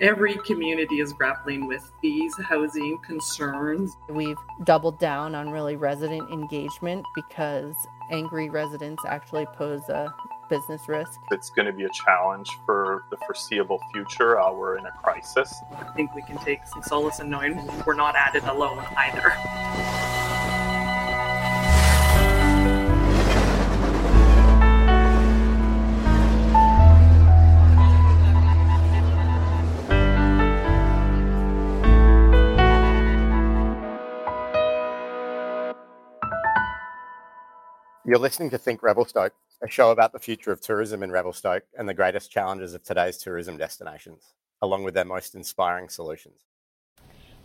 Every community is grappling with these housing concerns. We've doubled down on really resident engagement because angry residents actually pose a business risk. It's going to be a challenge for the foreseeable future. Uh, we're in a crisis. I think we can take some solace in knowing we're not at it alone either. You're listening to Think Revelstoke, a show about the future of tourism in Revelstoke and the greatest challenges of today's tourism destinations, along with their most inspiring solutions.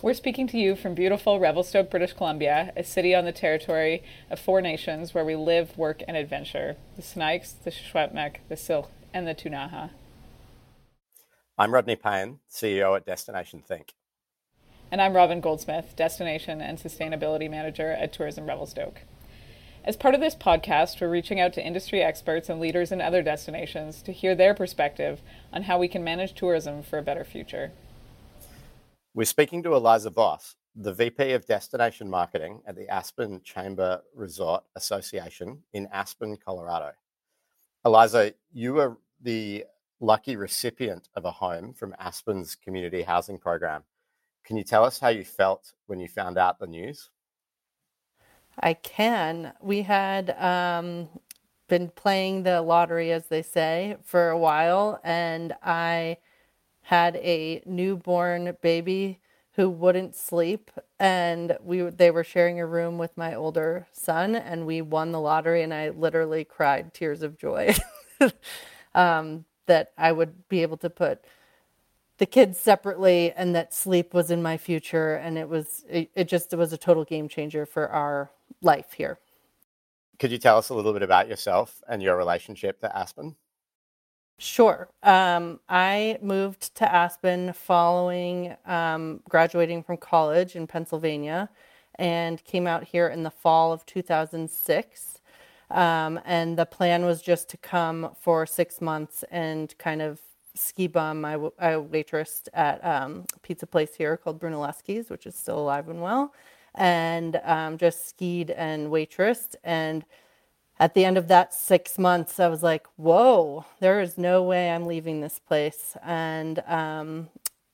We're speaking to you from beautiful Revelstoke, British Columbia, a city on the territory of four nations where we live, work, and adventure the Sinixt, the Secwépemc, the Syilx, and the Ktunaxa. I'm Rodney Payne, CEO at Destination Think. And I'm Robyn Goldsmith, Destination and Sustainability Manager at Tourism Revelstoke. As part of this podcast, we're reaching out to industry experts and leaders in other destinations to hear their perspective on how we can manage tourism for a better future. We're speaking to Eliza Voss, the VP of Destination Marketing at the Aspen Chamber Resort Association in Aspen, Colorado. Eliza, you were the lucky recipient of a home from Aspen's community housing program. Can you tell us how you felt when you found out the news? I can. We had um, been playing the lottery, as they say, for a while, and I had a newborn baby who wouldn't sleep, and we they were sharing a room with my older son, and we won the lottery, and I literally cried tears of joy um, that I would be able to put the kids separately and that sleep was in my future and it was it, it just it was a total game changer for our life here. Could you tell us a little bit about yourself and your relationship to Aspen? Sure. Um, I moved to Aspen following um, graduating from college in Pennsylvania and came out here in the fall of 2006. Um, and the plan was just to come for six months and kind of ski bum. I, w- I waitressed at um, a pizza place here called Brunelleschi's, which is still alive and well and um, just skied and waitressed. And at the end of that six months, I was like, whoa, there is no way I'm leaving this place. And um,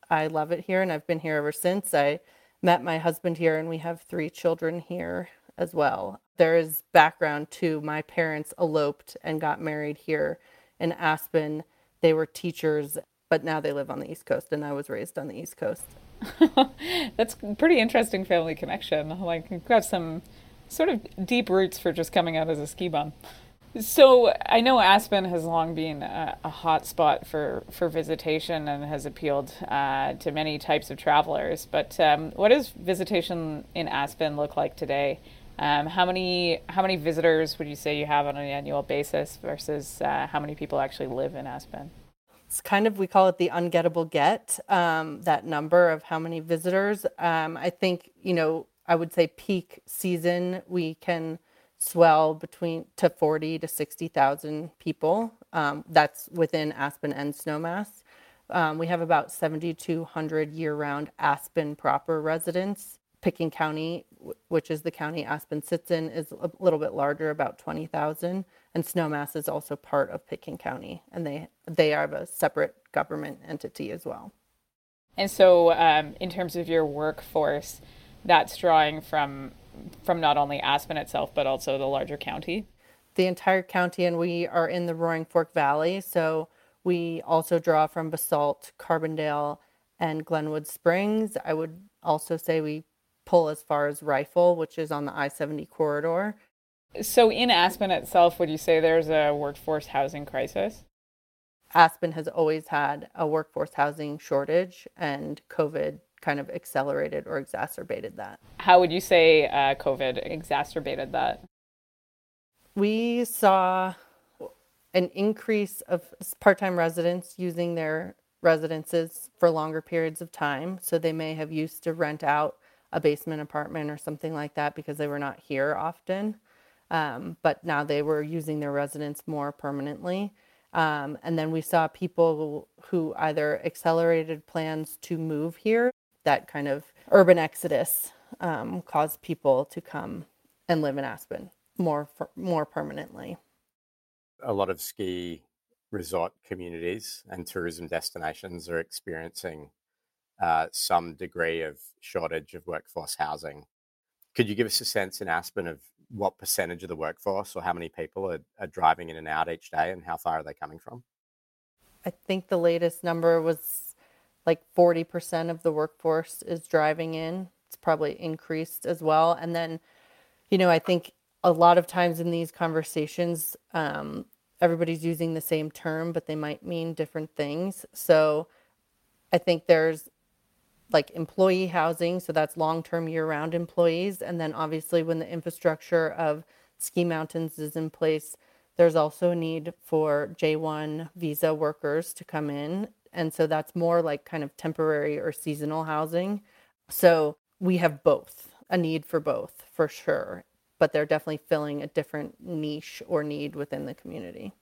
I love it here, and I've been here ever since. I met my husband here, and we have three children here as well. There is background to my parents eloped and got married here in Aspen. They were teachers, but now they live on the East Coast, and I was raised on the East Coast. That's pretty interesting family connection. Like you've got some sort of deep roots for just coming out as a ski bum. So I know Aspen has long been a, a hot spot for, for visitation and has appealed uh, to many types of travelers. But um, what does visitation in Aspen look like today? Um, how many how many visitors would you say you have on an annual basis versus uh, how many people actually live in Aspen? It's kind of we call it the ungettable get um, that number of how many visitors. Um, i think you know i would say peak season we can swell between to 40 to 60,000 people. Um, that's within aspen and snowmass. Um, we have about 7200 year-round aspen proper residents. Pitkin County, which is the county Aspen sits in, is a little bit larger, about 20,000 and Snowmass is also part of Pitkin County, and they they have a separate government entity as well. And so, um, in terms of your workforce, that's drawing from from not only Aspen itself, but also the larger county. The entire county, and we are in the Roaring Fork Valley, so we also draw from Basalt, Carbondale, and Glenwood Springs. I would also say we pull as far as Rifle, which is on the I 70 corridor. So, in Aspen itself, would you say there's a workforce housing crisis? Aspen has always had a workforce housing shortage, and COVID kind of accelerated or exacerbated that. How would you say uh, COVID exacerbated that? We saw an increase of part time residents using their residences for longer periods of time. So they may have used to rent out a basement apartment or something like that because they were not here often. Um, but now they were using their residence more permanently. Um, and then we saw people who either accelerated plans to move here, that kind of urban exodus um, caused people to come and live in Aspen more more permanently. A lot of ski resort communities and tourism destinations are experiencing uh, some degree of shortage of workforce housing. Could you give us a sense in Aspen of what percentage of the workforce or how many people are, are driving in and out each day and how far are they coming from? I think the latest number was like 40% of the workforce is driving in. It's probably increased as well. And then, you know, I think a lot of times in these conversations, um, everybody's using the same term, but they might mean different things. So I think there's like employee housing, so that's long term year round employees. And then obviously, when the infrastructure of ski mountains is in place, there's also a need for J1 visa workers to come in. And so that's more like kind of temporary or seasonal housing. So we have both, a need for both for sure. But they're definitely filling a different niche or need within the community.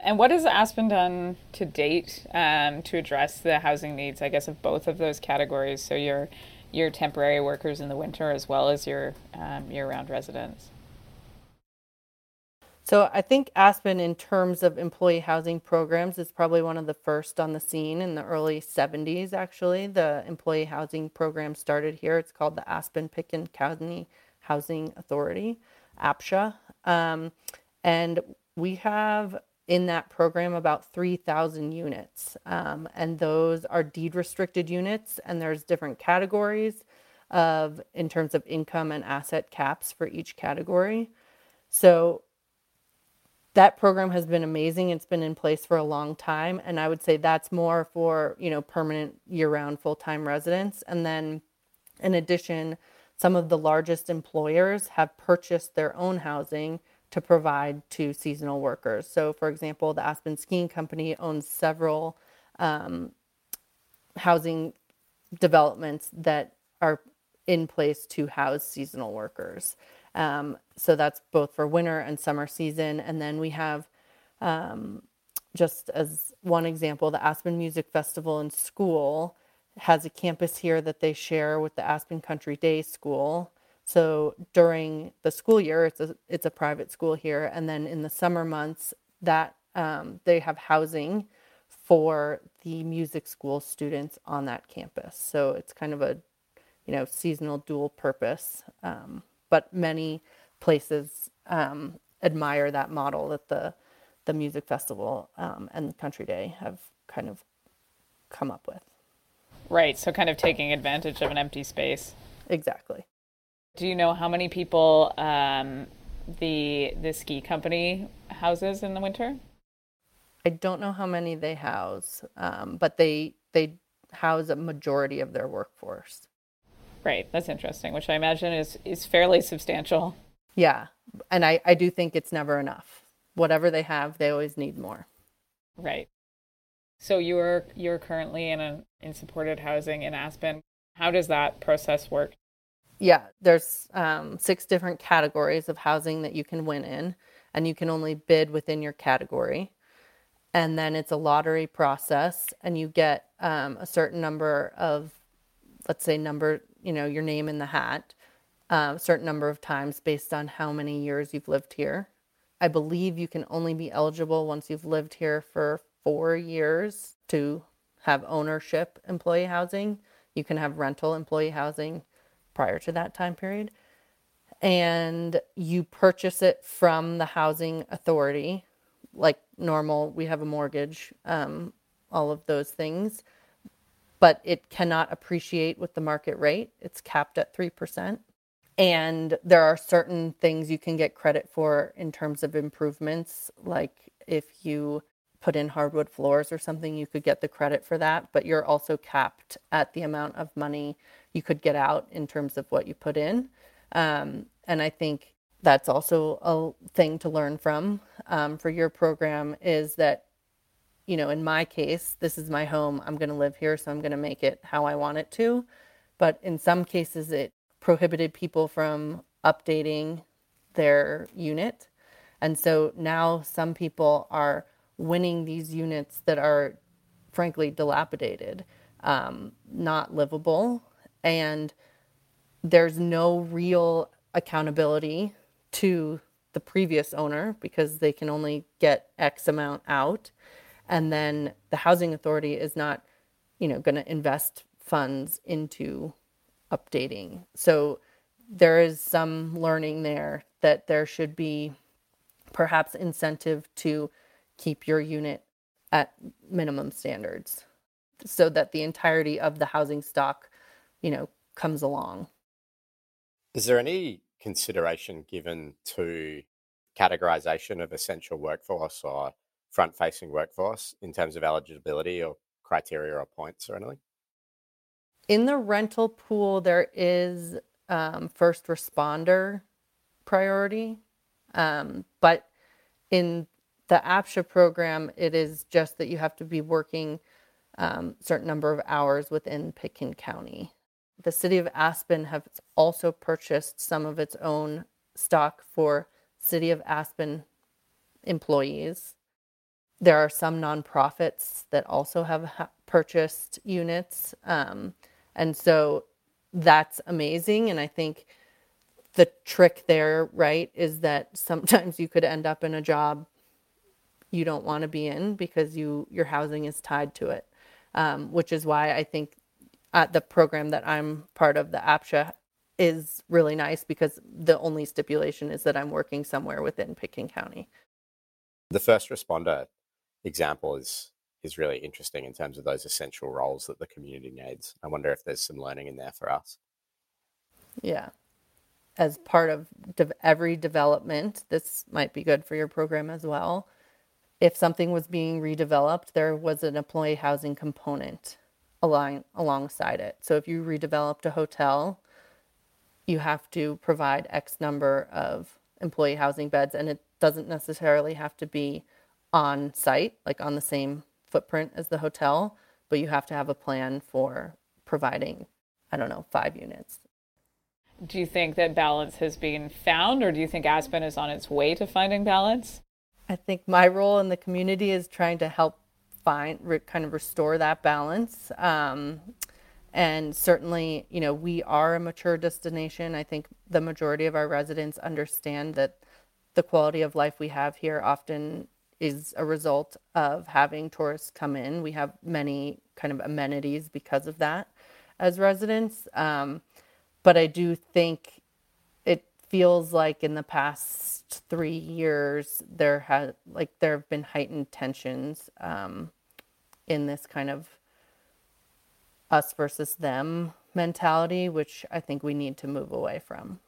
And what has Aspen done to date um, to address the housing needs, I guess, of both of those categories? So your your temporary workers in the winter as well as your um, year-round residents. So I think Aspen, in terms of employee housing programs, is probably one of the first on the scene in the early 70s. Actually, the employee housing program started here. It's called the Aspen Pitkin County Housing Authority, APCHA, um, and we have in that program about 3,000 units. Um, and those are deed restricted units, and there's different categories of in terms of income and asset caps for each category. So that program has been amazing. It's been in place for a long time, and I would say that's more for you know permanent year-round full-time residents. And then, in addition, some of the largest employers have purchased their own housing to provide to seasonal workers. So, for example, the Aspen Skiing Company owns several um, housing developments that are in place to house seasonal workers. Um, so that's both for winter and summer season. And then we have, um, just as one example, the Aspen Music Festival and School has a campus here that they share with the Aspen Country Day School. So during the school year, it's a it's a private school here, and then in the summer months, that um, they have housing for the music school students on that campus. So it's kind of a you know seasonal dual purpose, um, but many places um, admire that model that the the music festival um, and country day have kind of come up with. Right. So kind of taking advantage of an empty space. Exactly. Do you know how many people um, the the ski company houses in the winter? I don't know how many they house, um, but they they house a majority of their workforce. Right, that's interesting. Which I imagine is is fairly substantial. Yeah, and I I do think it's never enough. Whatever they have, they always need more. Right. So you're you're currently in a in supported housing in Aspen. How does that process work? Yeah, there's um, six different categories of housing that you can win in, and you can only bid within your category. And then it's a lottery process, and you get um, a certain number of, let's say, number, you know, your name in the hat, uh, a certain number of times based on how many years you've lived here. I believe you can only be eligible once you've lived here for four years to have ownership employee housing. You can have rental employee housing prior to that time period. And you purchase it from the housing authority, like normal, we have a mortgage, um, all of those things. But it cannot appreciate with the market rate. It's capped at 3%. And there are certain things you can get credit for in terms of improvements, like if you put in hardwood floors or something, you could get the credit for that, but you're also capped at the amount of money you could get out in terms of what you put in. Um, and I think that's also a thing to learn from um, for your program is that, you know, in my case, this is my home. I'm going to live here, so I'm going to make it how I want it to. But in some cases, it prohibited people from updating their unit. And so now some people are winning these units that are frankly dilapidated, um, not livable, and there's no real accountability to the previous owner because they can only get X amount out. And then the housing authority is not, you know, going to invest funds into updating. So there is some learning there that there should be perhaps incentive to keep your unit at minimum standards so that the entirety of the housing stock, you know, comes along. Is there any consideration given to categorization of essential workforce or front facing workforce in terms of eligibility or criteria or points or anything? In the rental pool, there is um, first responder priority, um, but in the APCHA program, it is just that you have to be working um, certain number of hours within Pitkin County. The city of Aspen has also purchased some of its own stock for city of Aspen employees. There are some nonprofits that also have ha- purchased units. Um, and so that's amazing. And I think the trick there, right, is that sometimes you could end up in a job you don't want to be in because you your housing is tied to it, um, which is why I think at the program that I'm part of, the APCHA, is really nice because the only stipulation is that I'm working somewhere within Pitkin County. The first responder example is is really interesting in terms of those essential roles that the community needs. I wonder if there's some learning in there for us. Yeah. As part of de- every development, this might be good for your program as well. If something was being redeveloped, there was an employee housing component along alongside it. So if you redeveloped a hotel, you have to provide X number of employee housing beds, and it doesn't necessarily have to be on site, like on the same footprint as the hotel, but you have to have a plan for providing, I don't know, five units. Do you think that balance has been found, or do you think Aspen is on its way to finding balance? I think my role in the community is trying to help find, re, kind of restore that balance. Um, and certainly, you know, we are a mature destination. I think the majority of our residents understand that the quality of life we have here often is a result of having tourists come in. We have many kind of amenities because of that as residents. Um, but I do think it feels like in the past three years there has like there have been heightened tensions um, in this kind of us versus them mentality, which I think we need to move away from.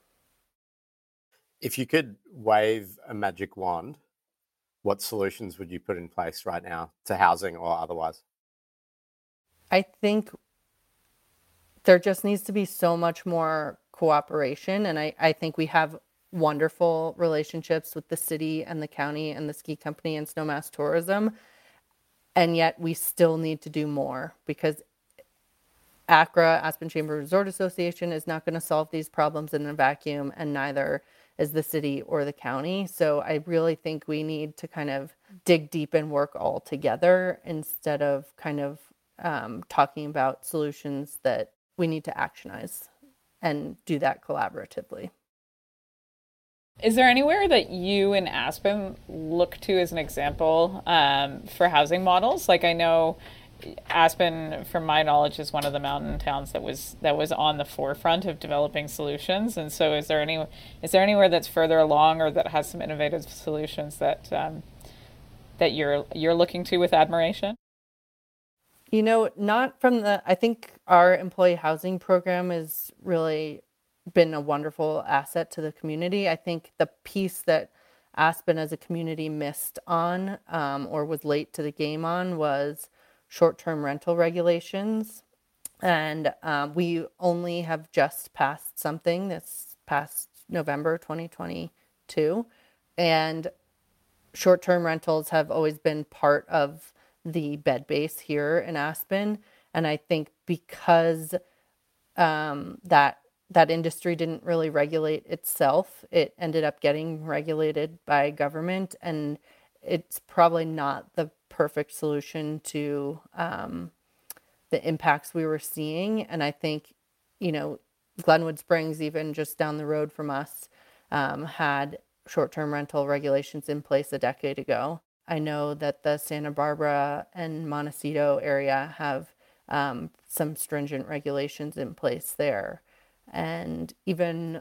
If you could wave a magic wand what solutions would you put in place right now to housing or otherwise? I think there just needs to be so much more cooperation. And I, I think we have wonderful relationships with the city and the county and the ski company and snowmass tourism. And yet we still need to do more because ACRA, Aspen Chamber Resort Association, is not going to solve these problems in a vacuum, and neither is the city or the county. So I really think we need to kind of dig deep and work all together instead of kind of um, talking about solutions that we need to actionize and do that collaboratively. Is there anywhere that you and Aspen look to as an example um, for housing models? Like I know Aspen, from my knowledge, is one of the mountain towns that was that was on the forefront of developing solutions. And so, is there any is there anywhere that's further along or that has some innovative solutions that um, that you're you're looking to with admiration? You know, not from the. I think our employee housing program is really been a wonderful asset to the community. I think the piece that Aspen as a community missed on um, or was late to the game on was short term rental regulations. And um, we only have just passed something this past November 2022. And short term rentals have always been part of the bed base here in Aspen. And I think because um, that that industry didn't really regulate itself, it ended up getting regulated by government. And it's probably not the perfect solution to um, the impacts we were seeing. And I think, you know, Glenwood Springs, even just down the road from us, um, had short term rental regulations in place a decade ago. I know that the Santa Barbara and Montecito area have um, some stringent regulations in place there. And even,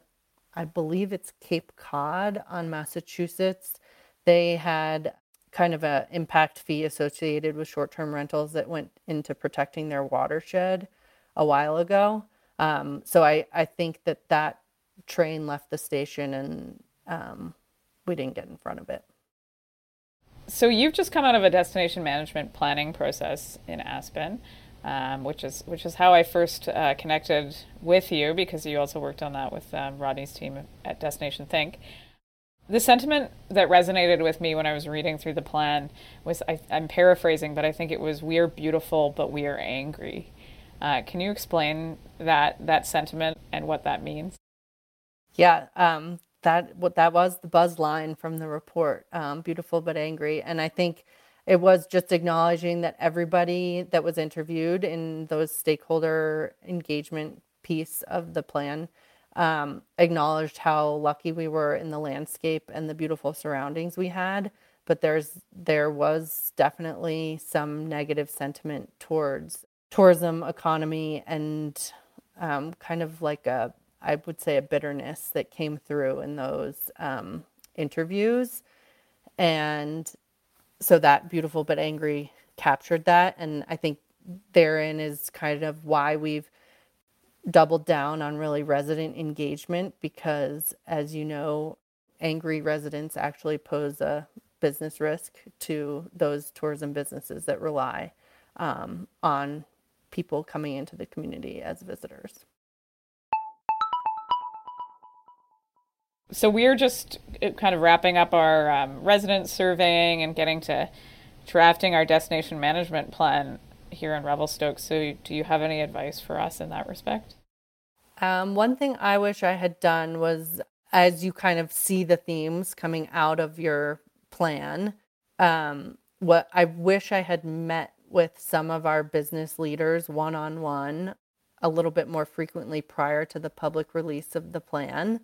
I believe it's Cape Cod on Massachusetts, they had kind of an impact fee associated with short-term rentals that went into protecting their watershed a while ago. Um, so I, I think that that train left the station and um, we didn't get in front of it. So you've just come out of a destination management planning process in Aspen, um, which is which is how I first uh, connected with you because you also worked on that with um, Rodney's team at Destination Think the sentiment that resonated with me when I was reading through the plan was I, am paraphrasing, but I think it was "We are beautiful, but we are angry." Uh, can you explain that that sentiment and what that means? Yeah, um, that what that was the buzz line from the report. Um, beautiful but angry, and I think it was just acknowledging that everybody that was interviewed in those stakeholder engagement piece of the plan um, acknowledged how lucky we were in the landscape and the beautiful surroundings we had. But there's there was definitely some negative sentiment towards tourism economy and um, kind of like a I would say a bitterness that came through in those um, interviews, and so that beautiful but angry captured that, and I think therein is kind of why we've doubled down on really resident engagement because, as you know, angry residents actually pose a business risk to those tourism businesses that rely um, on people coming into the community as visitors. So we're just uh, kind of wrapping up our um, resident surveying and getting to drafting our destination management plan here in Revelstoke. So, do you have any advice for us in that respect? Um, one thing I wish I had done was, as you kind of see the themes coming out of your plan, um, what I wish I had met with some of our business leaders one on one a little bit more frequently prior to the public release of the plan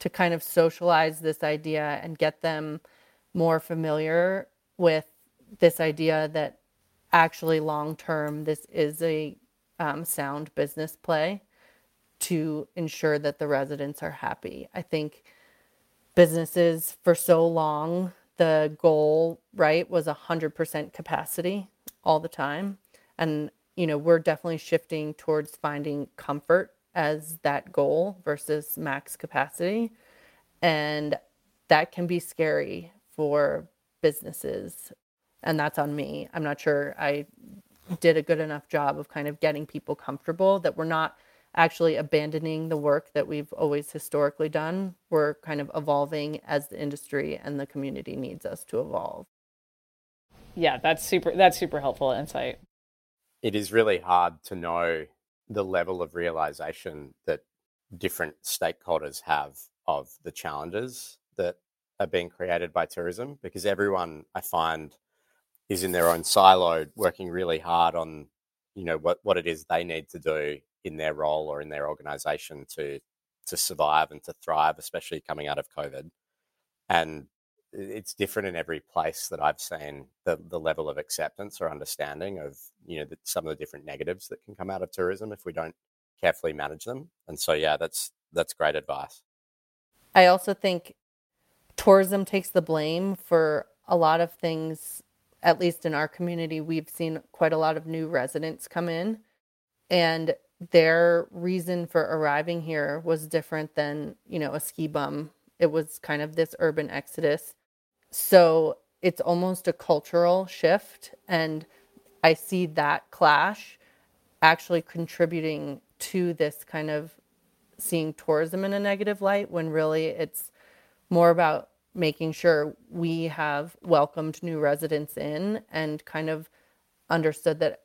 to kind of socialize this idea and get them more familiar with this idea that actually long term this is a um, sound business play to ensure that the residents are happy. I think businesses for so long, the goal, right, was 100% capacity all the time. And, you know, we're definitely shifting towards finding comfort as that goal versus max capacity. And that can be scary for businesses. And that's on me. I'm not sure I did a good enough job of kind of getting people comfortable that we're not actually abandoning the work that we've always historically done. We're kind of evolving as the industry and the community needs us to evolve. Yeah, that's super that's super helpful insight. It is really hard to know the level of realization that different stakeholders have of the challenges that are being created by tourism because everyone I find is in their own silo working really hard on you know what what it is they need to do in their role or in their organization to to survive and to thrive, especially coming out of COVID. And it's different in every place that I've seen the the level of acceptance or understanding of you know the, some of the different negatives that can come out of tourism if we don't carefully manage them. And so yeah, that's that's great advice. I also think tourism takes the blame for a lot of things. At least in our community, we've seen quite a lot of new residents come in, and their reason for arriving here was different than, you know, a ski bum. It was kind of this urban exodus. So it's almost a cultural shift. And I see that clash actually contributing to this kind of seeing tourism in a negative light when really it's more about making sure we have welcomed new residents in and kind of understood that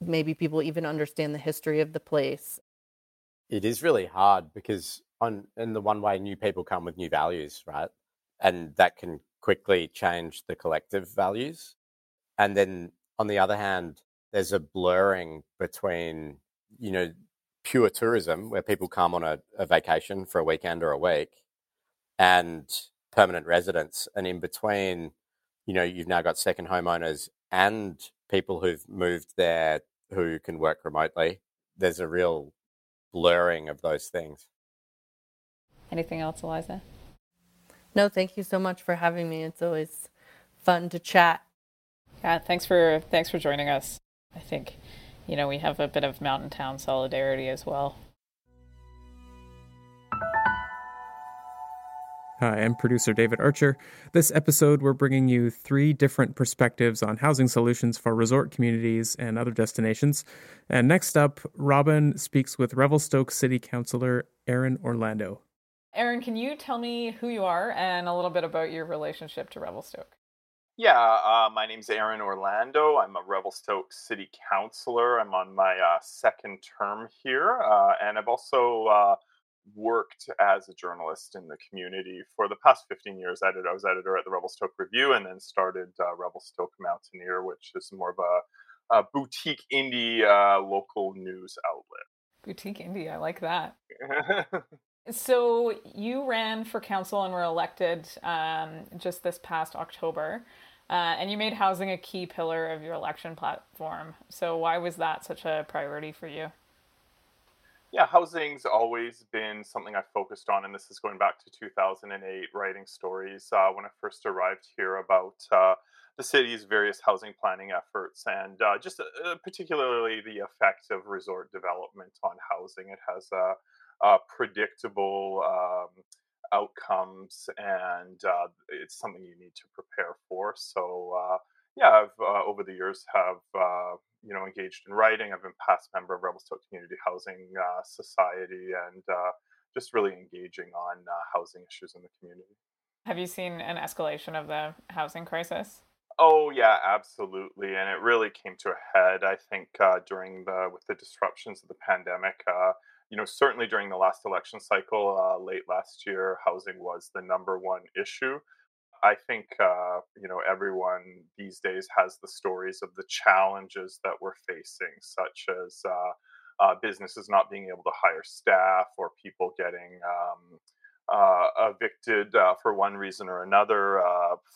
maybe people even understand the history of the place. It is really hard because on in the one way new people come with new values, right? And that can quickly change the collective values. And then on the other hand, there's a blurring between, you know, pure tourism where people come on a, a vacation for a weekend or a week and permanent residents. And in between, you know, you've now got second homeowners and people who've moved there who can work remotely. There's a real blurring of those things. Anything else, Eliza? No, thank you so much for having me. It's always fun to chat. Yeah, thanks for thanks for joining us. I think, you know, we have a bit of mountain town solidarity as well. Hi, I'm producer David Archer. This episode, we're bringing you three different perspectives on housing solutions for resort communities and other destinations. And next up, Robyn speaks with Revelstoke City Councillor Aaron Orlando. Aaron, can you tell me who you are and a little bit about your relationship to Revelstoke? Yeah, uh, my name's Aaron Orlando. I'm a Revelstoke City Councilor. I'm on my uh, second term here, uh, and I've also uh, worked as a journalist in the community for the past 15 years. I was editor at the Revelstoke Review, and then started uh, Revelstoke Mountaineer, which is more of a, a boutique indie uh, local news outlet. Boutique indie, I like that. So you ran for council and were elected um, just this past October, uh, and you made housing a key pillar of your election platform. So why was that such a priority for you? Yeah, housing's always been something I focused on, and this is going back to 2008, writing stories uh, when I first arrived here about uh, the city's various housing planning efforts and uh, just uh, particularly the effect of resort development on housing. It has a uh, predictable um, outcomes, and uh, it's something you need to prepare for. So, uh, yeah, I've uh, over the years have uh, you know engaged in writing. I've been past member of Revelstoke Community Housing uh, Society, and just really engaging on housing issues in the community. Have you seen an escalation of the housing crisis? Oh yeah, absolutely, and it really came to a head. I think uh, during the with the disruptions of the pandemic, uh, you know, certainly during the last election cycle, uh, late last year, housing was the number one issue. I think, uh, you know, everyone these days has the stories of the challenges that we're facing, such as uh, uh businesses not being able to hire staff or people getting um, uh, evicted uh, for one reason or another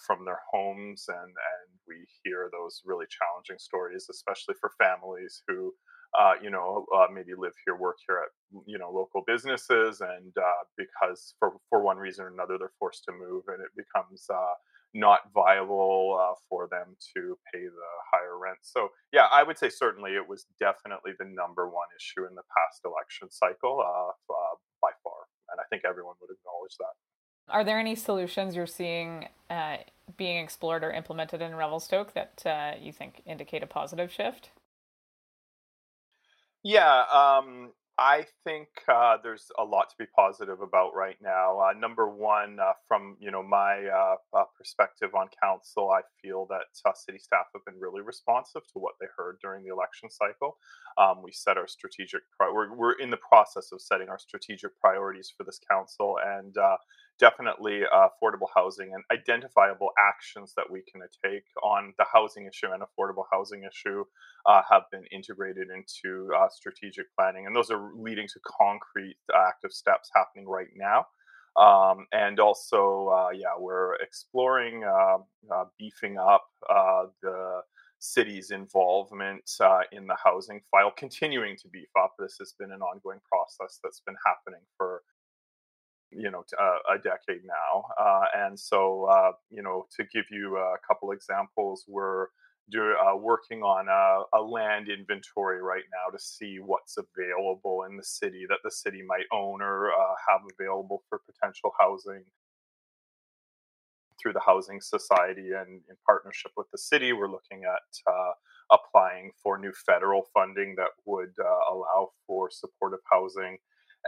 from their homes. And, and we hear those really challenging stories, especially for families who uh, you know, uh, maybe live here, work here at, you know, local businesses. And uh, because for, for one reason or another, they're forced to move and it becomes uh, not viable uh, for them to pay the higher rent. So, yeah, I would say certainly it was definitely the number one issue in the past election cycle uh, by far. And I think everyone would acknowledge that. Are there any solutions you're seeing being explored or implemented in Revelstoke that you think indicate a positive shift? Yeah, um, I think uh, there's a lot to be positive about right now. Uh, number one, uh, from you know my uh, uh, perspective on council, I feel that uh, city staff have been really responsive to what they heard during the election cycle. Um, we set our strategic. Pri- we're we're in the process of setting our strategic priorities for this council, and definitely affordable housing and identifiable actions that we can take on the housing issue and affordable housing issue have been integrated into strategic planning, and those are leading to concrete active steps happening right now. Um, and also, uh, yeah, we're exploring uh, uh, beefing up uh, the city's involvement uh, in the housing file, continuing to beef up. This has been an ongoing process that's been happening for you know uh, a decade now. and so, you know, to give you a couple examples, we're do, uh, working on a, a, land inventory right now to see what's available in the city that the city might own or uh, have available for potential housing through the housing society and in partnership with the city we're looking at uh, applying for new federal funding that would uh, allow for supportive housing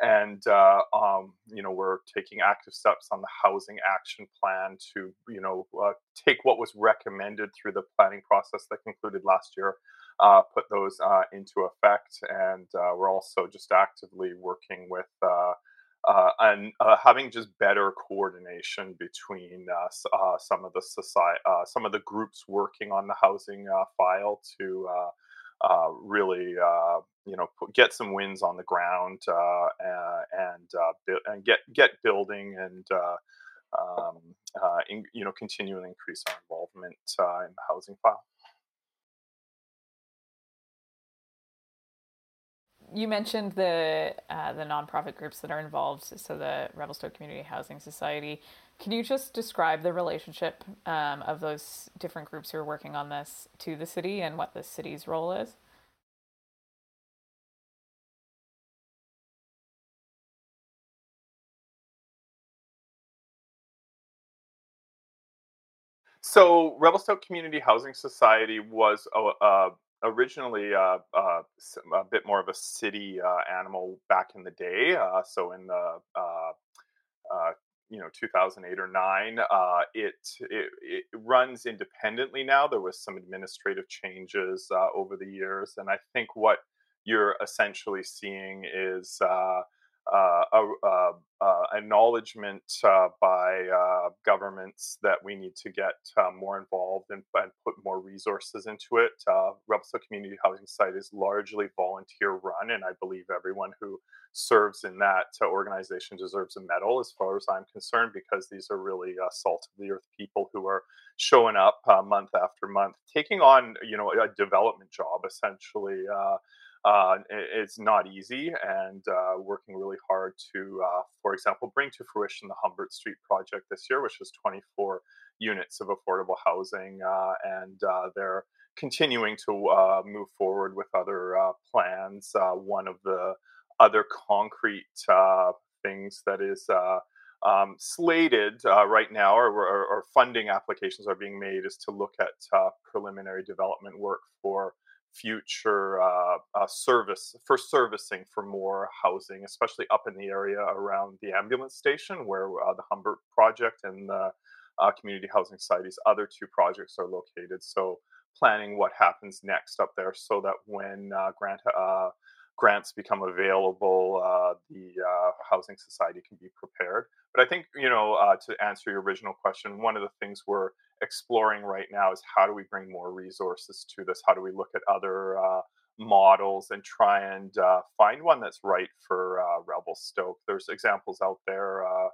and uh, um, you know we're taking active steps on the housing action plan to you know uh, take what was recommended through the planning process that concluded last year uh, put those uh, into effect. And uh, we're also just actively working with uh, and having just better coordination between some of the society, some of the groups working on the housing file to Uh, really, uh, you know, get some wins on the ground uh, and and get get building and um, in, you know continue to increase our involvement in the housing file. you mentioned the uh, the nonprofit groups that are involved, so the Revelstoke Community Housing Society. Can you just describe the relationship um, of those different groups who are working on this to the city and what the city's role is? So, Revelstoke Community Housing Society was a, a originally uh, uh, a bit more of a city uh, animal back in the day. Uh, so in the uh, uh, you know 2008 or 9 it, it, it runs independently now. There was some administrative changes over the years and i think what you're essentially seeing is uh, a, uh, acknowledgement uh, by uh, governments that we need to get uh, more involved and, and, put more resources into it. Uh, Community Housing Site is largely volunteer run, and I believe everyone who serves in that organization deserves a medal, as far as I'm concerned, because these are really salt of the earth people who are showing up month after month, taking on you know a development job essentially uh, it's not easy and uh, working really hard to, uh, for example, bring to fruition the Humbert Street project this year, which is 24 units of affordable housing. Uh, and uh, they're continuing to uh, move forward with other plans. one of the other concrete things that is um, slated uh, right now, or, or, or, funding applications are being made, is to look at uh, preliminary development work for future uh, uh, service for servicing for more housing, especially up in the area around the ambulance station where uh, the Humbert project and the uh, Community Housing Society's other two projects are located. So planning what happens next up there so that when uh, grant uh, grants become available, the housing society can be prepared. But I think you know to answer your original question, one of the things we're exploring right now is how do we bring more resources to this? How do we look at other uh, models and try and uh, find one that's right for uh, Revelstoke? There's examples out there, uh,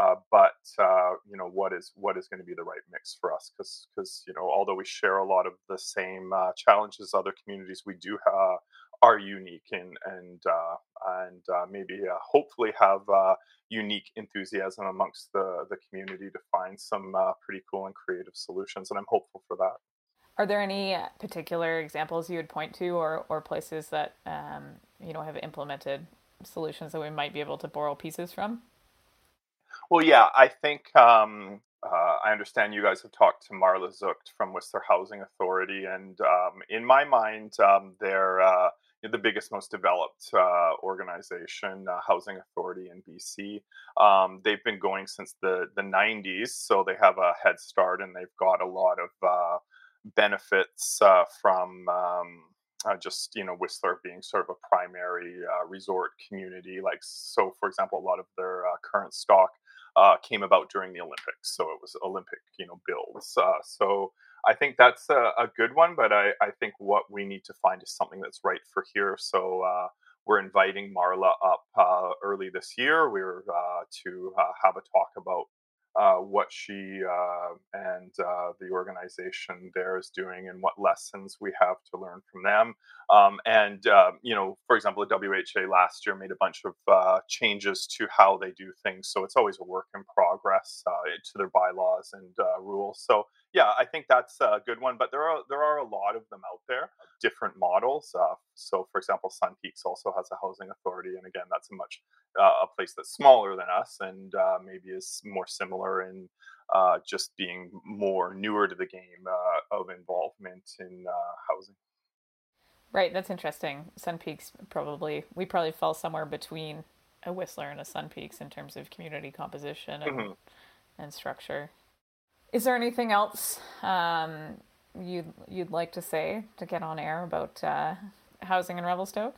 uh, but uh, you know what is what is going to be the right mix for us? Because because you know although we share a lot of the same challenges other communities, we do are unique and and and maybe hopefully have unique enthusiasm amongst the the community to find some uh, pretty cool and creative solutions, and I'm hopeful for that. Are there any particular examples you would point to, or or places that um, you know have implemented solutions that we might be able to borrow pieces from? Well, yeah, I think um, uh, I understand you guys have talked to Marla Zucht from Whistler Housing Authority, and um, in my mind, um, they're uh, the biggest, most developed uh, organization, uh, Housing Authority in BC. Um, they've been going since the, the 90s, so they have a head start and they've got a lot of uh, benefits uh, from um, uh, just, you know, Whistler being sort of a primary uh, resort community. Like, so for example, a lot of their current stock came about during the Olympics, so it was Olympic, you know, builds. so I think that's a, a good one, but I, I, think what we need to find is something that's right for here. So uh, we're inviting Marla up uh, early this year. We're uh, to uh, have a talk about uh, what she uh, and the organization there is doing and what lessons we have to learn from them. Um, and, you know, for example, the WHA last year made a bunch of changes to how they do things. So it's always a work in progress to their bylaws and rules. So, yeah, I think that's a good one. But there are there are a lot of them out there, different models. so, for example, Sun Peaks also has a housing authority, and again, that's a much a place that's smaller than us and maybe is more similar in uh, just being more newer to the game uh, of involvement in uh, housing. Right, that's interesting. Sun Peaks probably we probably fell somewhere between a Whistler and a Sun Peaks in terms of community composition and, mm-hmm. and structure. Is there anything else um, you'd you'd like to say to get on air about uh, housing in Revelstoke?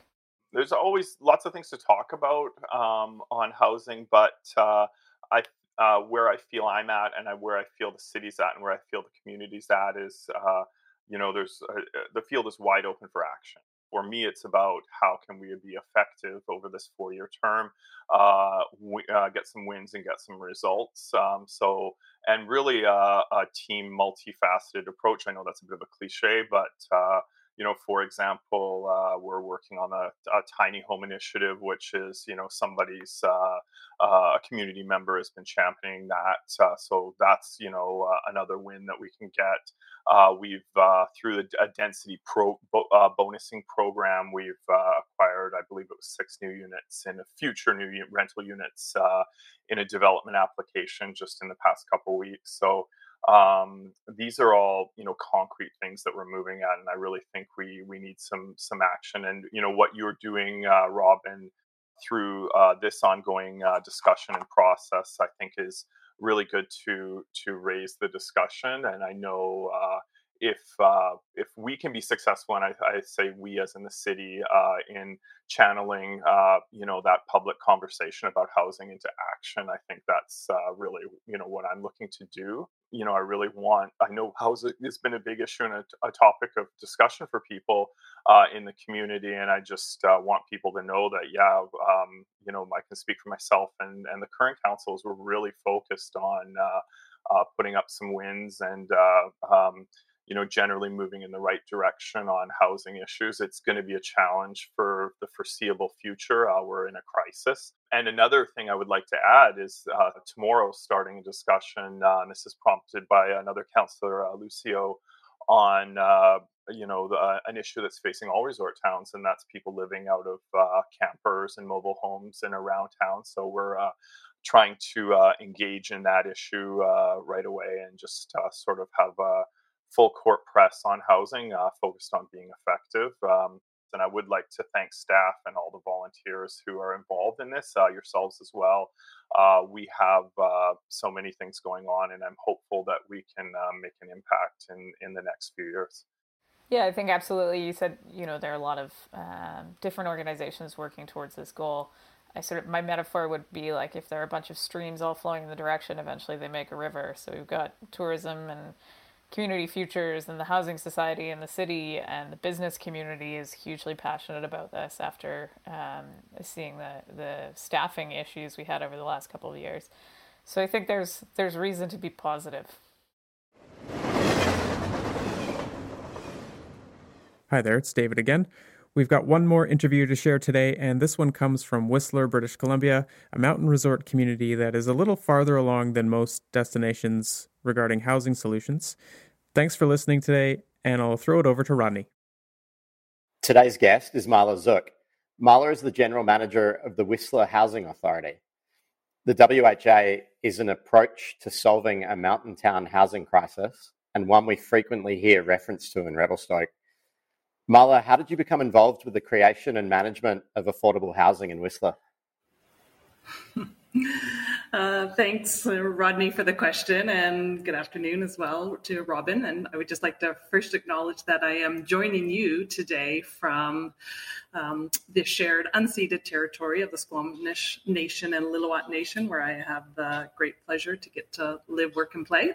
there's always lots of things to talk about um, on housing, but uh, I uh, where I feel I'm at and I, where I feel the city's at and where I feel the community's at is, uh, you know, there's uh, uh, the field is wide open for action. For me, it's about how can we be effective over this four-year term, uh, we, uh, get some wins and get some results. Um, so, and really a team multifaceted approach. I know that's a bit of a cliche, but you know, for example, uh, we're working on a, a, tiny home initiative, which is, you know, somebody's uh, uh, community member has been championing that. Uh, so that's, you know, uh, another win that we can get. Uh, we've through the a density pro bo- bonusing program, we've acquired, I believe it was six new units and a future new rental units in a development application just in the past couple weeks. So um, these are all you know concrete things that we're moving at and i really think we we need some some action and you know what you're doing uh, Robyn through uh, this ongoing uh, discussion and process i think is really good to to raise the discussion and i know uh, if uh, if we can be successful, and I, I say we as in the city, uh, in channeling you know that public conversation about housing into action, I think that's really you know what I'm looking to do. You know, I really want. I know housing has been a big issue and a, a topic of discussion for people uh, in the community, and I just uh, want people to know that yeah, um, you know, I can speak for myself and and the current councils were really focused on. putting up some wins and um, you know, generally moving in the right direction on housing issues. It's going to be a challenge for the foreseeable future. Uh, we're in a crisis. And another thing I would like to add is uh, tomorrow starting a discussion, uh, and this is prompted by another councillor, uh, Lucio, on uh, you know the, uh, an issue that's facing all resort towns, and that's people living out of campers and mobile homes and around town. So we're trying to engage in that issue right away and just sort of have a full court press on housing, uh, focused on being effective. Um, and I would like to thank staff and all the volunteers who are involved in this, uh, yourselves as well. Uh, we have uh, so many things going on, and I'm hopeful that we can um, make an impact in, in the next few years. Yeah, I think absolutely. You said, you know, there are a lot of um, different organizations working towards this goal. I sort of, my metaphor would be like if there are a bunch of streams all flowing in the direction, eventually they make a river. So we've got tourism and community futures and the housing society and the city and the business community is hugely passionate about this after um, seeing the, the staffing issues we had over the last couple of years. So I think there's there's reason to be positive. Hi there, it's David again. We've got one more interview to share today, and this one comes from Whistler, British Columbia, a mountain resort community that is a little farther along than most destinations regarding housing solutions. Thanks for listening today, and I'll throw it over to Rodney. Today's guest is Marla Zucht. Marla is the general manager of the Whistler Housing Authority. The WHA is an approach to solving a mountain town housing crisis and one we frequently hear reference to in Revelstoke. Marla, how did you become involved with the creation and management of affordable housing in Whistler? Uh, thanks, Rodney, for the question, and good afternoon as well to Robyn. And I would just like to first acknowledge that I am joining you today from um, the shared unceded territory of the Squamish Nation and Lil'wat Nation, where I have the great pleasure to get to live, work, and play.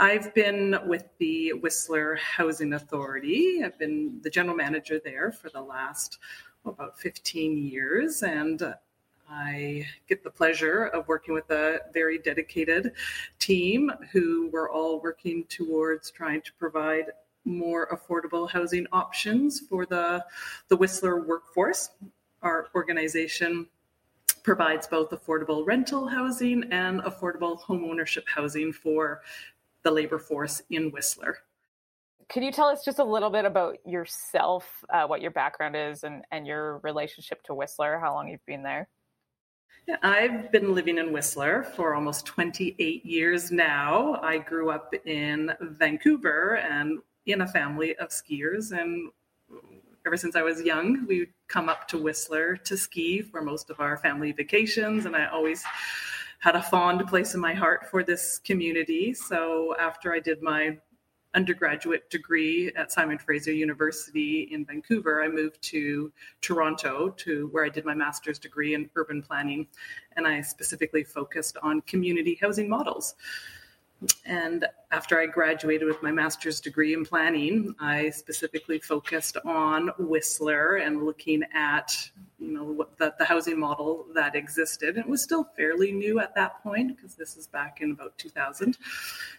I've been with the Whistler Housing Authority. I've been the general manager there for the last well, about 15 years, and I get the pleasure of working with a very dedicated team who were all working towards trying to provide more affordable housing options for the, the Whistler workforce. Our organization provides both affordable rental housing and affordable home ownership housing for the labor force in Whistler. Could you tell us just a little bit about yourself, uh, what your background is, and, and your relationship to Whistler, how long you've been there? Yeah, I've been living in Whistler for almost 28 years now. I grew up in Vancouver and in a family of skiers. And ever since I was young, we come up to Whistler to ski for most of our family vacations. And I always had a fond place in my heart for this community. So after I did my undergraduate degree at Simon Fraser University in Vancouver, I moved to Toronto to where I did my master's degree in urban planning, and I specifically focused on community housing models. And after I graduated with my master's degree in planning, I specifically focused on Whistler and looking at, you know, the, the housing model that existed. It was still fairly new at that point because this is back in about 2000.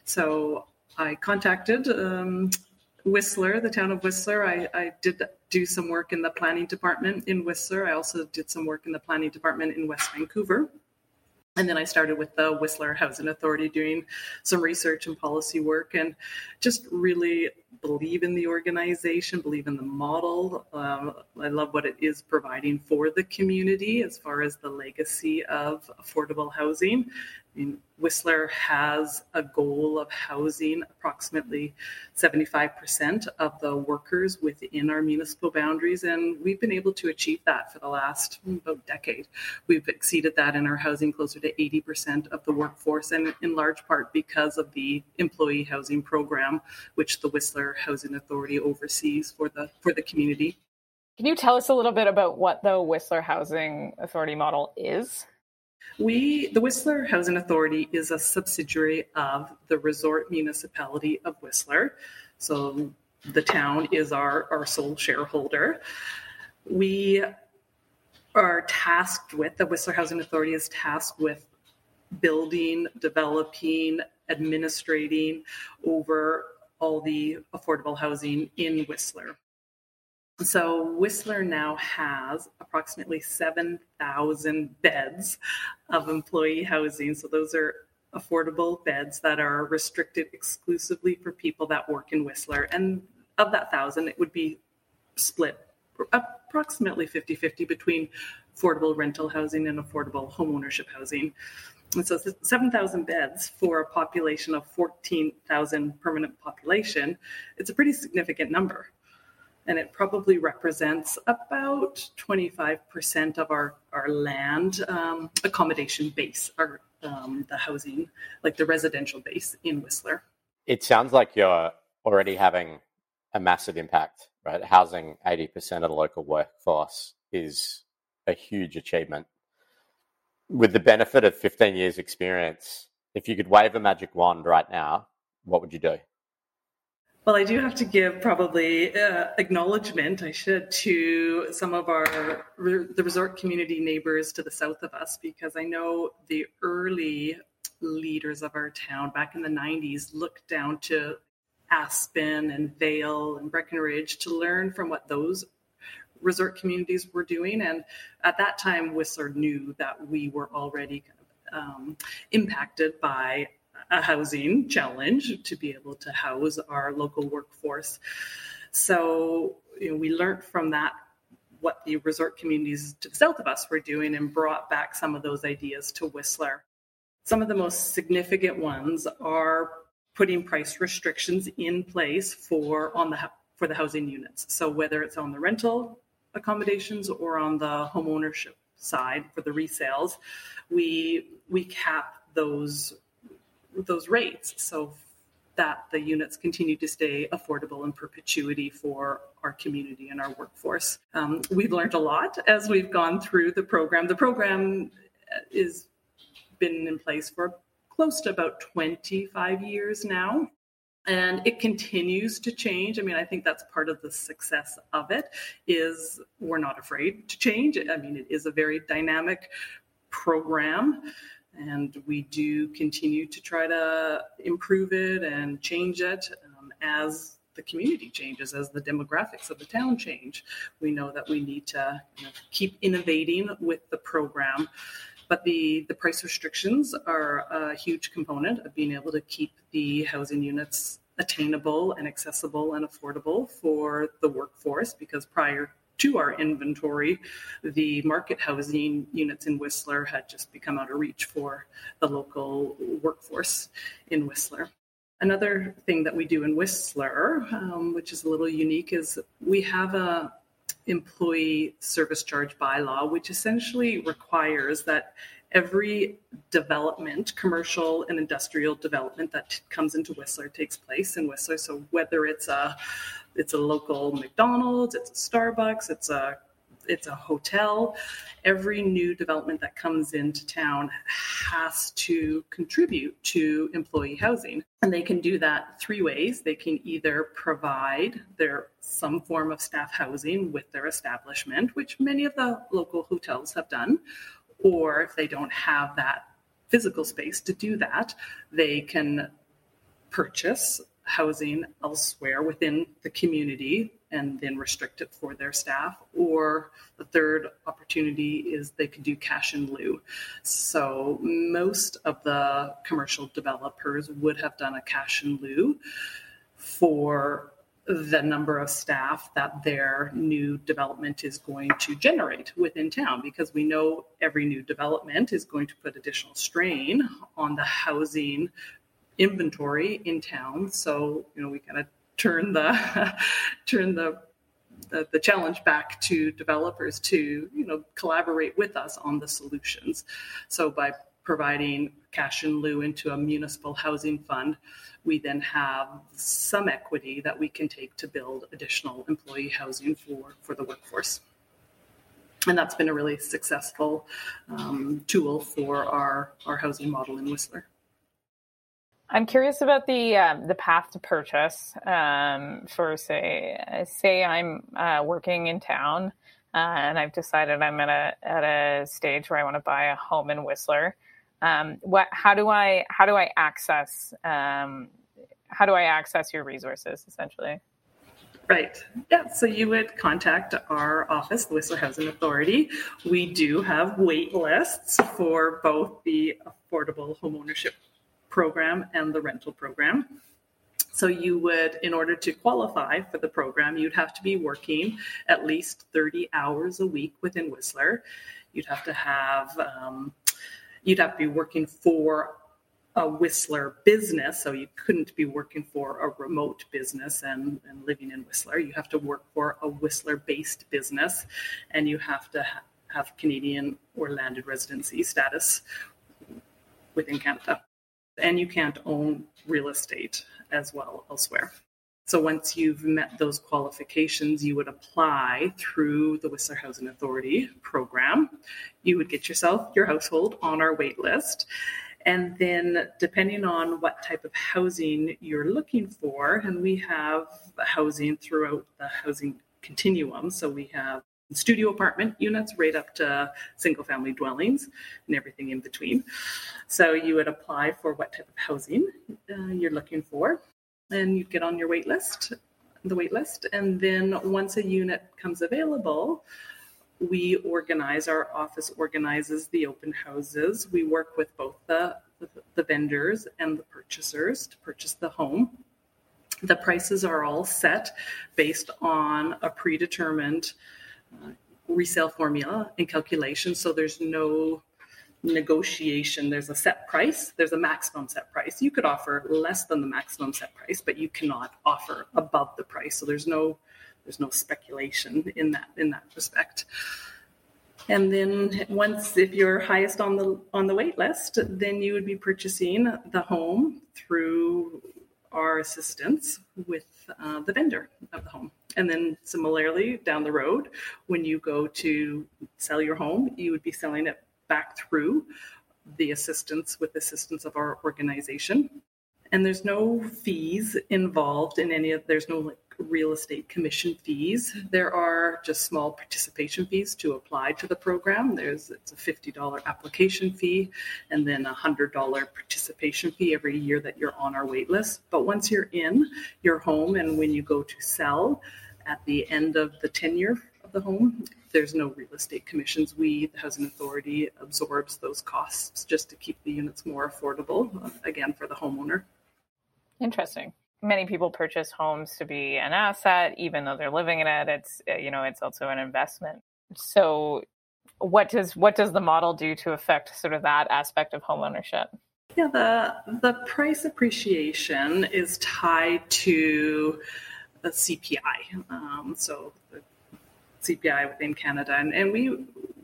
So I contacted um, Whistler, the town of Whistler. I, I, did do some work in the planning department in Whistler. I also did some work in the planning department in West Vancouver. And then I started with the Whistler Housing Authority doing some research and policy work and just really believe in the organization, believe in the model. Um, I love what it is providing for the community as far as the legacy of affordable housing. Whistler has a goal of housing approximately 75% of the workers within our municipal boundaries, and we've been able to achieve that for the last about decade. We've exceeded that in our housing closer to 80% of the workforce, and in large part because of the employee housing program, which the Whistler Housing Authority oversees for the for the community. Can you tell us a little bit about what the Whistler Housing Authority model is? We, the Whistler Housing Authority, is a subsidiary of the Resort Municipality of Whistler. So the town is our, our sole shareholder. We are tasked with, the Whistler Housing Authority is tasked with building, developing, administrating over all the affordable housing in Whistler. So Whistler now has approximately 7,000 beds of employee housing. So those are affordable beds that are restricted exclusively for people that work in Whistler. And of that thousand, it would be split approximately 50 50 between affordable rental housing and affordable homeownership housing. And so 7,000 beds for a population of 14,000 permanent population, it's a pretty significant number and it probably represents about 25% of our, our land um, accommodation base, our, um, the housing, like the residential base in Whistler. It sounds like you're already having a massive impact, right? Housing 80% of the local workforce is a huge achievement. With the benefit of 15 years' experience, if you could wave a magic wand right now, what would you do? Well, I do have to give probably uh, acknowledgement, I should, to some of our the resort community neighbors to the south of us, because I know the early leaders of our town back in the 90s looked down to Aspen and Vail and Breckenridge to learn from what those resort communities were doing. And at that time, Whistler knew that we were already um, impacted by a housing challenge to be able to house our local workforce. So you know, we learned from that what the resort communities to the south of us were doing and brought back some of those ideas to Whistler. Some of the most significant ones are putting price restrictions in place for on the for the housing units. So whether it's on the rental accommodations or on the home ownership side for the resales, we we cap those those rates so that the units continue to stay affordable in perpetuity for our community and our workforce. Um, we've learned a lot as we've gone through the program. The program is been in place for close to about 25 years now and it continues to change i mean i think that's part of the success of it is we're not afraid to change i mean it is a very dynamic program and we do continue to try to improve it and change it um, as the community changes, as the demographics of the town change. We know that we need to you know, keep innovating with the program. But the, the price restrictions are a huge component of being able to keep the housing units attainable and accessible and affordable for the workforce because prior to our inventory, the market housing units in Whistler had just become out of reach for the local workforce in Whistler. Another thing that we do in Whistler, um, which is a little unique, is we have a employee service charge bylaw, which essentially requires that every development, commercial and industrial development that comes into Whistler takes place in Whistler. So whether it's a it's a local McDonald's, it's a Starbucks, it's a it's a hotel. Every new development that comes into town has to contribute to employee housing. And they can do that three ways. They can either provide their some form of staff housing with their establishment, which many of the local hotels have done, or if they don't have that physical space to do that, they can purchase housing elsewhere within the community and then restrict it for their staff. Or the third opportunity is they could do cash in lieu. So most of the commercial developers would have done a cash in lieu for the number of staff that their new development is going to generate within town because we know every new development is going to put additional strain on the housing inventory in town. So, you know, we kind of turn the turn the, the, the challenge back to developers to you know collaborate with us on the solutions. So by providing cash in lieu into a municipal housing fund, we then have some equity that we can take to build additional employee housing for, for the workforce. And that's been a really successful um, tool for our, our housing model in Whistler. I'm curious about the um, the path to purchase um, for say say I'm uh, working in town uh, and I've decided I'm at a at a stage where I want to buy a home in Whistler. Um, what how do I how do I access um, how do I access your resources essentially? Right. Yeah. So you would contact our office, the Whistler Housing Authority. We do have wait lists for both the affordable homeownership program and the rental program. So you would, in order to qualify for the program, you'd have to be working at least 30 hours a week within Whistler. You'd have to have, um, you'd have to be working for a Whistler business, so you couldn't be working for a remote business and, and living in Whistler. You have to work for a Whistler based business, and you have to ha- have Canadian or landed residency status within Canada and you can't own real estate as well elsewhere. So once you've met those qualifications, you would apply through the Whistler Housing Authority program. You would get yourself, your household on our wait list. And then, depending on what type of housing you're looking for, and we have housing throughout the housing continuum. So we have studio apartment units right up to single family dwellings and everything in between. So you would apply for what type of housing uh, you're looking for and you'd get on your wait list, the wait list. And then once a unit comes available, we organize, our office organizes the open houses. We work with both the, the, the vendors and the purchasers to purchase the home. The prices are all set based on a predetermined resale formula and calculation. So there's no negotiation. There's a set price, there's a maximum set price. You could offer less than the maximum set price, but you cannot offer above the price. So there's no there's no speculation in that in that respect. And then once if you're highest on the on the wait list, then you would be purchasing the home through our assistance with uh, the vendor of the home. And then similarly, down the road, when you go to sell your home, you would be selling it back through the assistance with assistance of our organization. And there's no fees involved in any of there's no like real estate commission fees. There are just small participation fees to apply to the program. There's it's a $50 application fee and then a $100 participation fee every year that you're on our wait list. But once you're in your home and when you go to sell at the end of the tenure of the home, there's no real estate commissions. We, the Housing Authority, absorbs those costs just to keep the units more affordable, again, for the homeowner. Interesting. Many people purchase homes to be an asset even though they're living in it. It's uh, you know it's also an investment. So what does what does the model do to affect sort of that aspect of home ownership yeah the the price appreciation is tied to the cpi um, so the cpi within canada. And, and we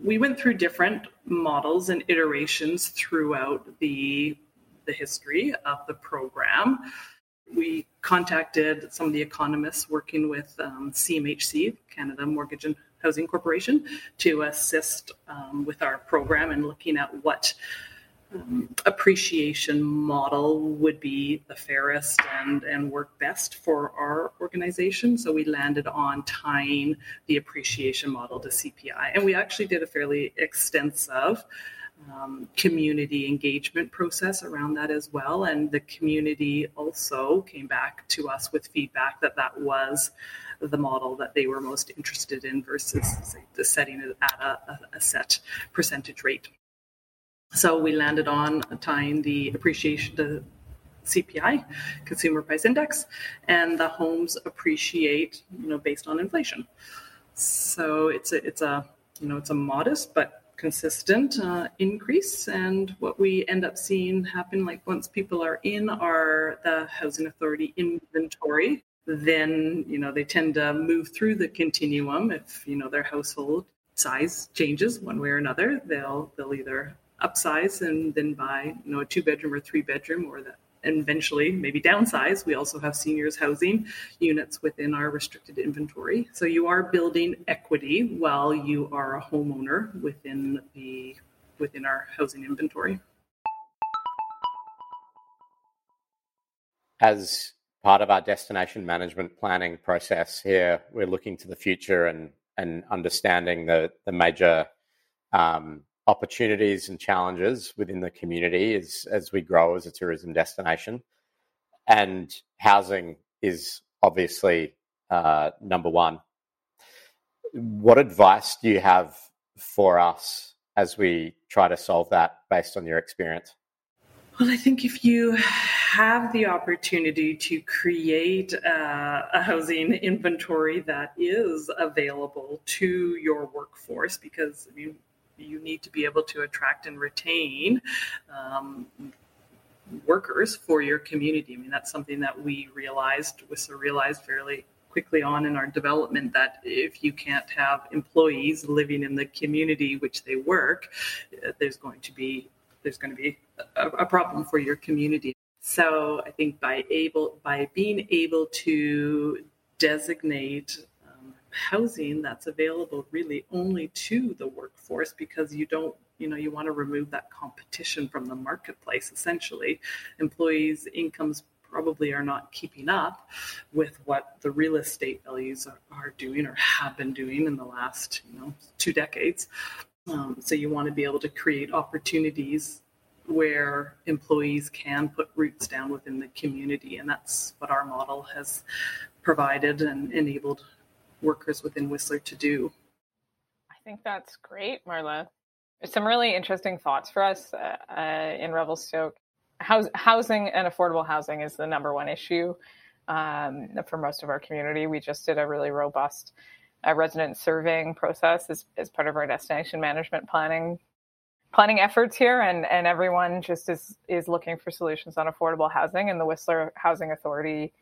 we went through different models and iterations throughout the the history of the program. We contacted some of the economists working with um, CMHC, Canada Mortgage and Housing Corporation, to assist um, with our program and looking at what um, appreciation model would be the fairest and, and work best for our organization. So we landed on tying the appreciation model to CPI. And we actually did a fairly extensive um, community engagement process around that as well. And the community also came back to us with feedback that that was the model that they were most interested in versus say, the setting it at a, a set percentage rate. So we landed on tying the appreciation, the CPI, Consumer Price Index, and the homes appreciate, you know, based on inflation. So it's a, it's a, you know, it's a modest but consistent uh, increase. And what we end up seeing happen, like once people are in our the housing authority inventory, then you know they tend to move through the continuum. If you know their household size changes one way or another, they'll they'll either upsize and then buy you know a two bedroom or three bedroom or that and eventually maybe downsize. We also have seniors housing units within our restricted inventory. So you are building equity while you are a homeowner within the within our housing inventory. As part of our destination management planning process here, we're looking to the future and and understanding the the major um, opportunities and challenges within the community as, as we grow as a tourism destination. And housing is obviously uh, number one. What advice do you have for us as we try to solve that based on your experience? Well, I think if you have the opportunity to create a, a, housing inventory that is available to your workforce, because I mean, you need to be able to attract and retain um, workers for your community. I mean, that's something that we realized, Whistler realized fairly quickly on in our development that if you can't have employees living in the community which they work, uh, there's going to be there's going to be a, a problem for your community. So I think by able by being able to designate housing that's available really only to the workforce because you don't you know you want to remove that competition from the marketplace essentially. Employees incomes probably are not keeping up with what the real estate values are, are doing or have been doing in the last you know two decades. Um, so you want to be able to create opportunities where employees can put roots down within the community and that's what our model has provided and enabled workers within Whistler to do. I think that's great, Marla. Some really interesting thoughts for us uh, uh, in Revelstoke. House, housing and affordable housing is the number one issue um, for most of our community. We just did a really robust uh, resident surveying process as, as part of our destination management planning planning efforts here, and, and everyone just is is looking for solutions on affordable housing. And the Whistler Housing Authority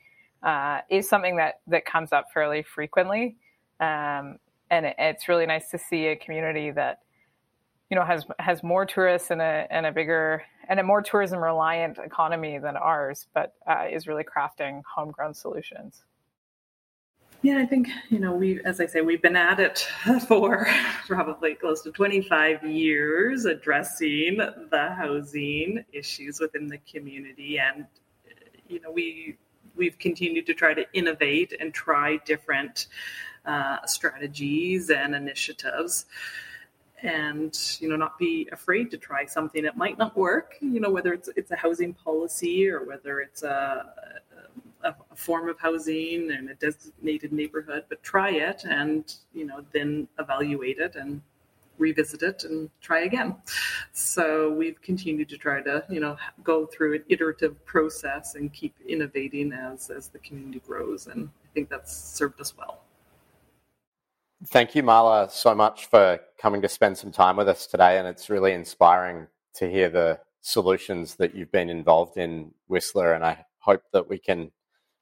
uh, is something that that comes up fairly frequently, um, and it, it's really nice to see a community that you know has has more tourists and a and a bigger and a more tourism reliant economy than ours, but uh, is really crafting homegrown solutions. Yeah, I think, you know, we, as I say, we've been at it for probably close to 25 years addressing the housing issues within the community. And, you know, we we've continued to try to innovate and try different uh, strategies and initiatives. And you know not be afraid to try something that might not work you know whether it's it's a housing policy or whether it's a, a, a form of housing in a designated neighborhood but try it and you know then evaluate it and revisit it and try again. So we've continued to try to, you know, go through an iterative process and keep innovating as as the community grows, and I think that's served us well. Thank you, Marla, so much for coming to spend some time with us today, and it's really inspiring to hear the solutions that you've been involved in, Whistler. and I hope that we can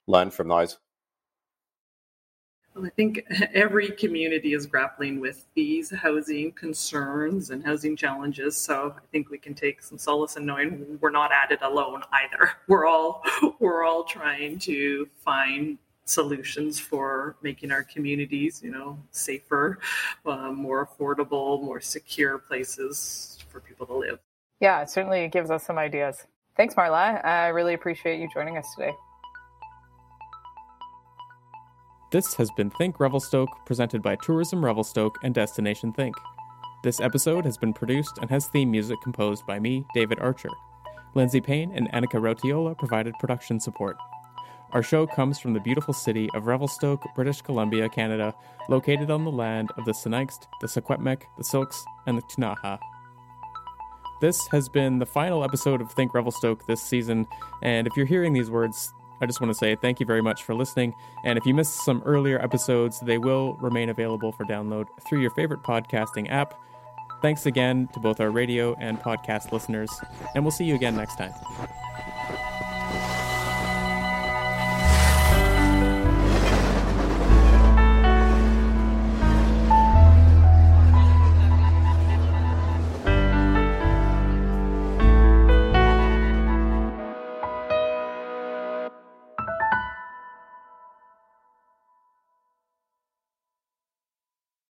learn from those. Well, I think every community is grappling with these housing concerns and housing challenges. So I think we can take some solace in knowing we're not at it alone either. We're all we're all trying to find solutions for making our communities, you know, safer, uh, more affordable, more secure places for people to live. Yeah, it certainly gives us some ideas. Thanks, Marla. I really appreciate you joining us today. This has been Think Revelstoke, presented by Tourism Revelstoke and Destination Think. This episode has been produced and has theme music composed by me, David Archer. Lindsay Payne and Annika Rotiola provided production support. Our show comes from the beautiful city of Revelstoke, British Columbia, Canada, located on the land of the Sinixt, the Secwepemc, the Syilx, and the Ktunaxa. This has been the final episode of Think Revelstoke this season, and if you're hearing these words, I just want to say thank you very much for listening. And if you missed some earlier episodes, they will remain available for download through your favorite podcasting app. Thanks again to both our radio and podcast listeners, and we'll see you again next time.